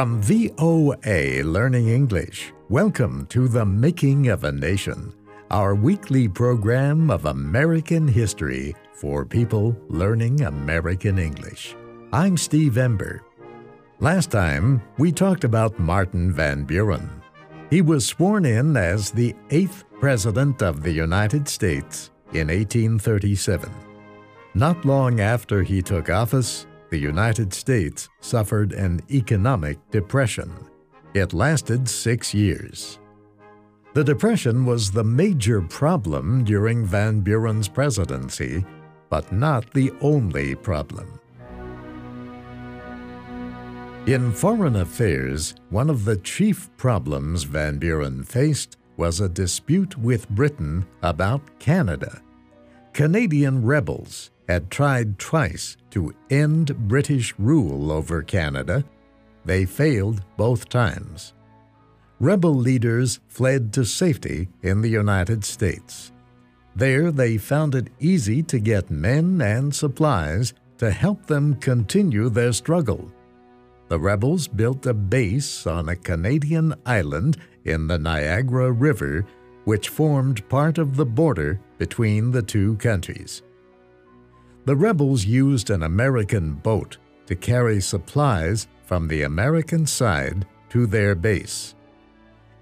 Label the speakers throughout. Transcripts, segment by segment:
Speaker 1: From VOA Learning English, welcome to The Making of a Nation, our weekly program of American history for people learning American English. I'm Steve Ember. Last time, we talked about Martin Van Buren. He was sworn in as the eighth President of the United States in 1837. Not long after he took office, the United States suffered an economic depression. It lasted six years. The Depression was the major problem during Van Buren's presidency, but not the only problem. In foreign affairs, one of the chief problems Van Buren faced was a dispute with Britain about Canada. Canadian rebels had tried twice to end British rule over Canada. They failed both times. Rebel leaders fled to safety in the United States. There, they found it easy to get men and supplies to help them continue their struggle. The rebels built a base on a Canadian island in the Niagara River, which formed part of the border between the two countries. The rebels used an American boat to carry supplies from the American side to their base.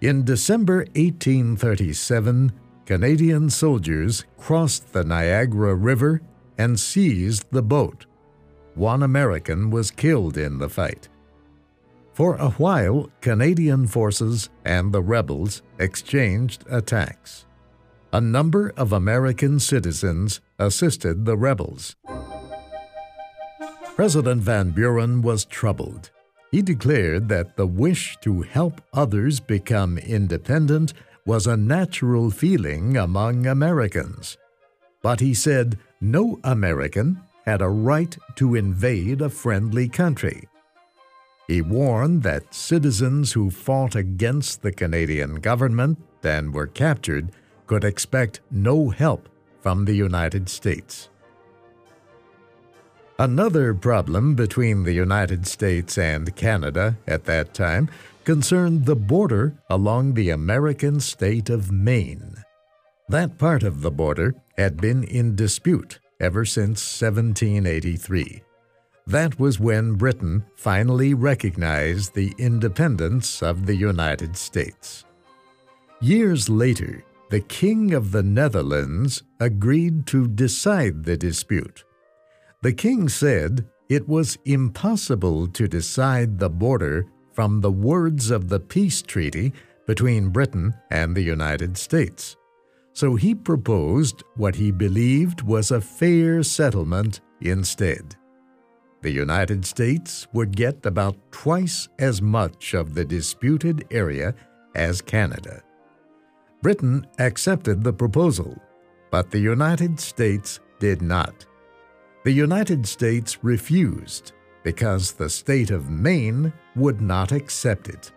Speaker 1: In December 1837, Canadian soldiers crossed the Niagara River and seized the boat. One American was killed in the fight. For a while, Canadian forces and the rebels exchanged attacks. A number of American citizens assisted the rebels. President Van Buren was troubled. He declared that the wish to help others become independent was a natural feeling among Americans. But he said no American had a right to invade a friendly country. He warned that citizens who fought against the Canadian government and were captured could expect no help from the United States. Another problem between the United States and Canada at that time concerned the border along the American state of Maine. That part of the border had been in dispute ever since 1783. That was when Britain finally recognized the independence of the United States. Years later, the King of the Netherlands agreed to decide the dispute. The king said it was impossible to decide the border from the words of the peace treaty between Britain and the United States. So he proposed what he believed was a fair settlement instead the United States would get about twice as much of the disputed area as Canada. Britain accepted the proposal, but the United States did not. The United States refused because the state of Maine would not accept it.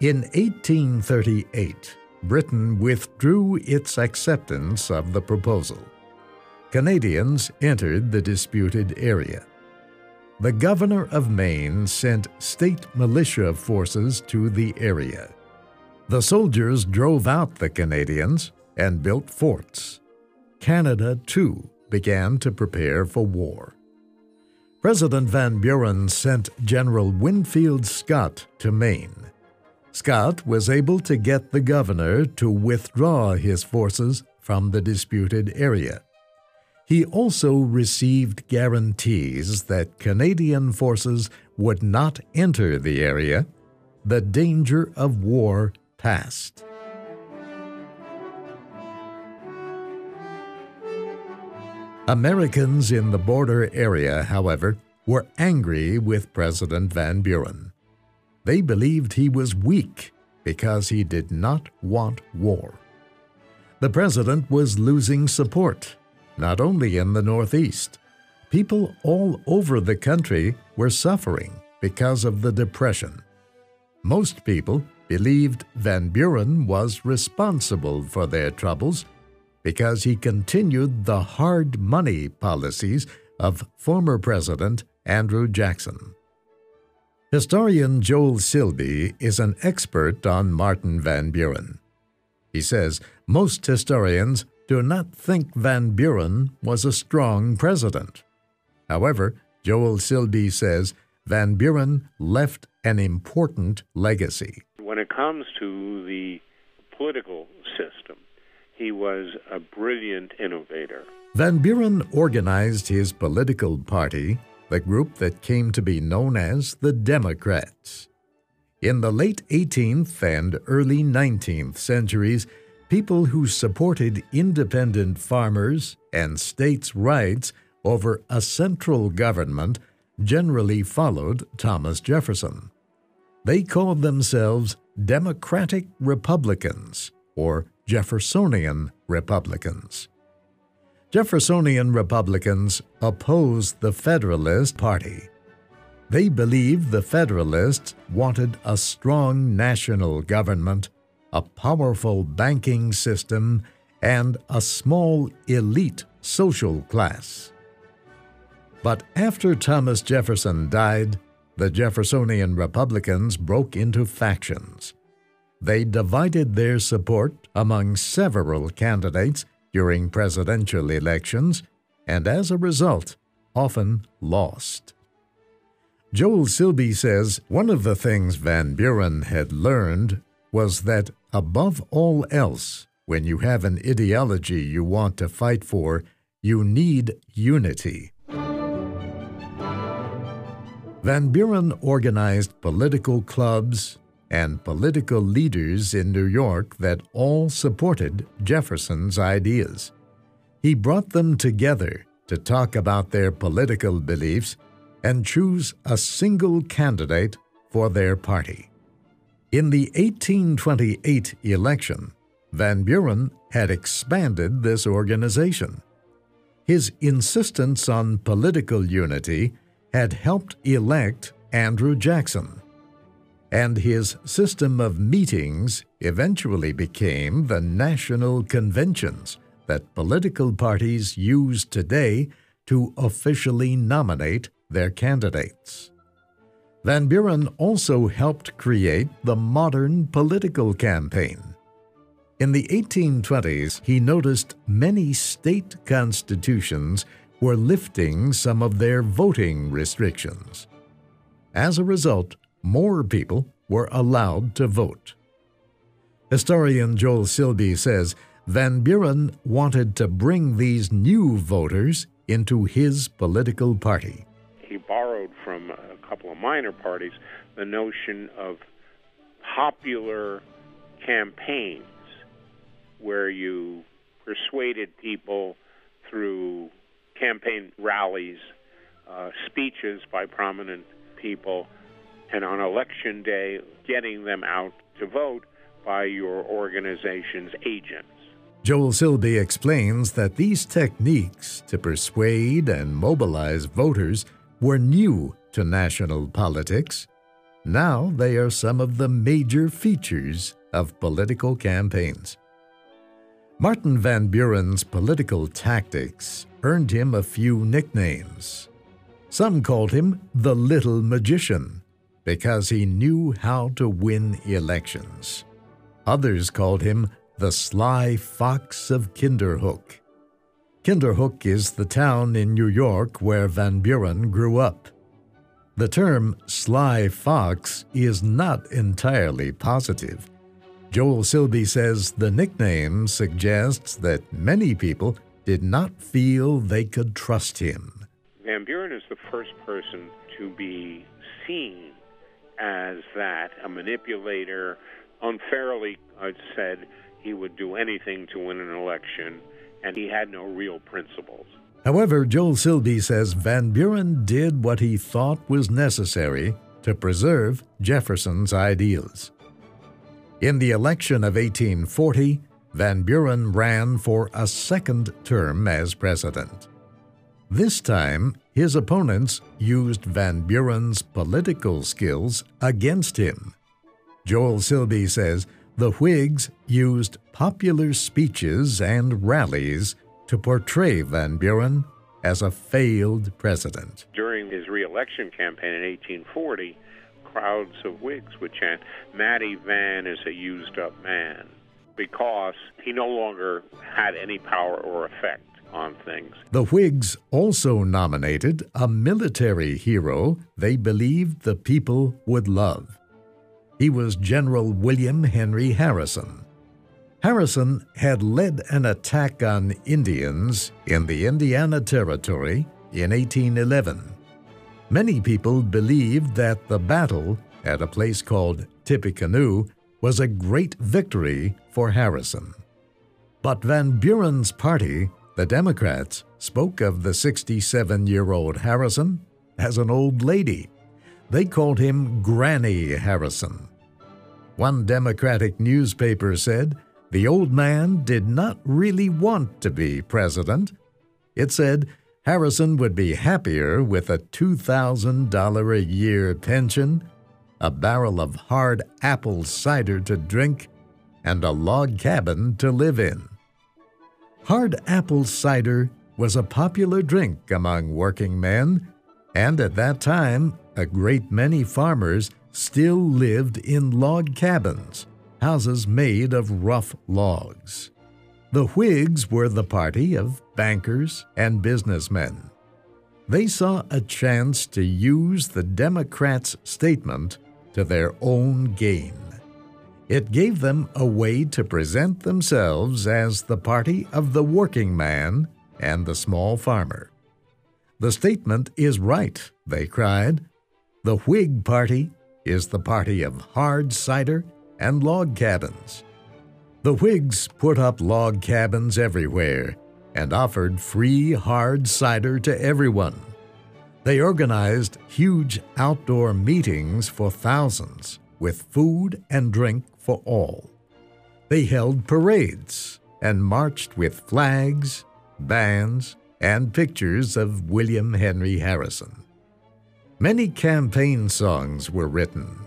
Speaker 1: In 1838, Britain withdrew its acceptance of the proposal. Canadians entered the disputed area the governor of Maine sent state militia forces to the area. The soldiers drove out the Canadians and built forts. Canada, too, began to prepare for war. President Van Buren sent General Winfield Scott to Maine. Scott was able to get the governor to withdraw his forces from the disputed area. He also received guarantees that Canadian forces would not enter the area. The danger of war passed. Americans in the border area, however, were angry with President Van Buren. They believed he was weak because he did not want war. The president was losing support not only in the Northeast. People all over the country were suffering because of the Depression. Most people believed Van Buren was responsible for their troubles because he continued the hard money policies of former President Andrew Jackson. Historian Joel Silbey is an expert on Martin Van Buren. He says most historians do not think Van Buren was a strong president. However, Joel Silbey says Van Buren left an important legacy.
Speaker 2: When it comes to the political system, he was a brilliant innovator.
Speaker 1: Van Buren organized his political party, the group that came to be known as the Democrats. In the late 18th and early 19th centuries, people who supported independent farmers and states' rights over a central government generally followed Thomas Jefferson. They called themselves Democratic Republicans or Jeffersonian Republicans. Jeffersonian Republicans opposed the Federalist Party. They believed the Federalists wanted a strong national government, a powerful banking system, and a small elite social class. But after Thomas Jefferson died, the Jeffersonian Republicans broke into factions. They divided their support among several candidates during presidential elections and as a result often lost. Joel Silbey says one of the things Van Buren had learned was that above all else, when you have an ideology you want to fight for, you need unity. Van Buren organized political clubs and political leaders in New York that all supported Jefferson's ideas. He brought them together to talk about their political beliefs and choose a single candidate for their party. In the 1828 election, Van Buren had expanded this organization. His insistence on political unity had helped elect Andrew Jackson. And his system of meetings eventually became the national conventions that political parties use today to officially nominate their candidates. Van Buren also helped create the modern political campaign. In the 1820s, he noticed many state constitutions were lifting some of their voting restrictions. As a result, more people were allowed to vote. Historian Joel Silbey says Van Buren wanted to bring these new voters into his political party.
Speaker 2: He borrowed from a couple of minor parties the notion of popular campaigns where you persuaded people through campaign rallies, uh, speeches by prominent people, and on election day, getting them out to vote by your organization's agents.
Speaker 1: Joel Silbey explains that these techniques to persuade and mobilize voters were new to national politics. Now they are some of the major features of political campaigns. Martin Van Buren's political tactics earned him a few nicknames. Some called him the Little Magician because he knew how to win elections. Others called him the Sly Fox of Kinderhook. Kinderhook is the town in New York where Van Buren grew up. The term sly fox is not entirely positive Joel Silbey says the nickname suggests that many people did not feel they could trust him.
Speaker 2: Van Buren is the first person to be seen as that, a manipulator, unfairly said he would do anything to win an election, and he had no real principles.
Speaker 1: However, Joel Silbey says Van Buren did what he thought was necessary to preserve Jefferson's ideals. In the election of 1840, Van Buren ran for a second term as president. This time, his opponents used Van Buren's political skills against him. Joel Silbey says the Whigs used popular speeches and rallies to portray Van Buren as a failed president.
Speaker 2: During his reelection campaign in 1840, crowds of Whigs would chant, Matty Van is a used up man, because he no longer had any power or effect on things.
Speaker 1: The Whigs also nominated a military hero they believed the people would love. He was General William Henry Harrison. Harrison had led an attack on Indians in the Indiana Territory in 1811. Many people believed that the battle at a place called Tippecanoe was a great victory for Harrison. But Van Buren's party, the Democrats, spoke of the 67 year old Harrison as an old lady. They called him Granny Harrison. One Democratic newspaper said the old man did not really want to be president. It said Harrison would be happier with a $2,000 a year pension, a barrel of hard apple cider to drink, and a log cabin to live in. Hard apple cider was a popular drink among working men, and at that time, a great many farmers still lived in log cabins, houses made of rough logs. The Whigs were the party of bankers and businessmen. They saw a chance to use the Democrats' statement to their own gain. It gave them a way to present themselves as the party of the working man and the small farmer. The statement is right, they cried. The Whig Party is the party of hard cider and log cabins. The Whigs put up log cabins everywhere and offered free hard cider to everyone. They organized huge outdoor meetings for thousands with food and drink for all. They held parades and marched with flags, bands, and pictures of William Henry Harrison. Many campaign songs were written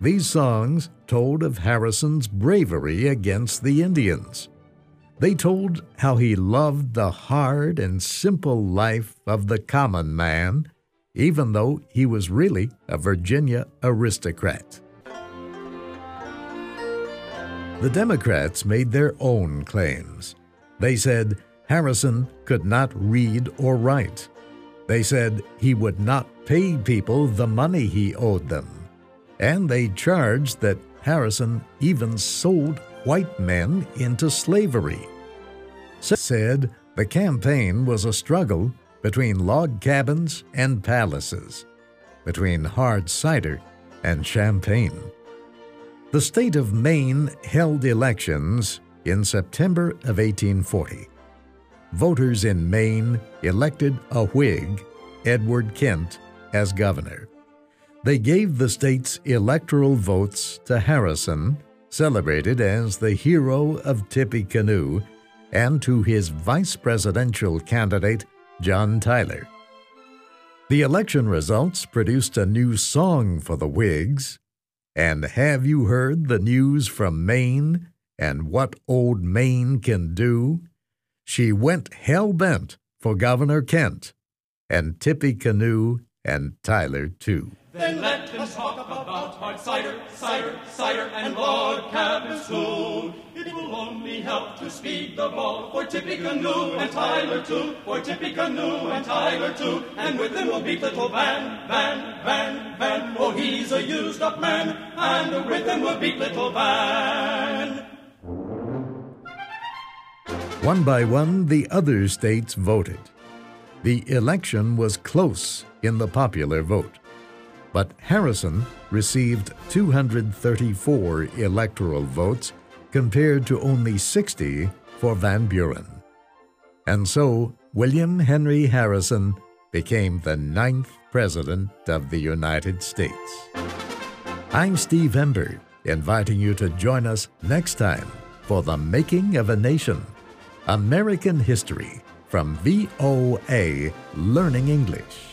Speaker 1: these songs told of Harrison's bravery against the Indians. They told how he loved the hard and simple life of the common man, even though he was really a Virginia aristocrat. The Democrats made their own claims. They said Harrison could not read or write. They said he would not pay people the money he owed them and they charged that Harrison even sold white men into slavery. Said the campaign was a struggle between log cabins and palaces, between hard cider and champagne. The state of Maine held elections in September of 1840. Voters in Maine elected a Whig, Edward Kent, as governor. They gave the state's electoral votes to Harrison, celebrated as the hero of Tippecanoe, and to his vice presidential candidate, John Tyler. The election results produced a new song for the Whigs. And have you heard the news from Maine and what old Maine can do? She went hell bent for Governor Kent, and Tippecanoe and Tyler, too.
Speaker 3: Hard cider, cider, cider, and log cabins too. It will only help to speed the ball for Tippecanoe and Tyler too, for Tippecanoe and Tyler too, and with them will beat little Van, Van, Van, Van. Oh, he's a used up man, and with them will beat little Van.
Speaker 1: One by one, the other states voted. The election was close in the popular vote but Harrison received 234 electoral votes compared to only 60 for Van Buren. And so, William Henry Harrison became the ninth President of the United States. I'm Steve Ember, inviting you to join us next time for The Making of a Nation American History from VOA Learning English.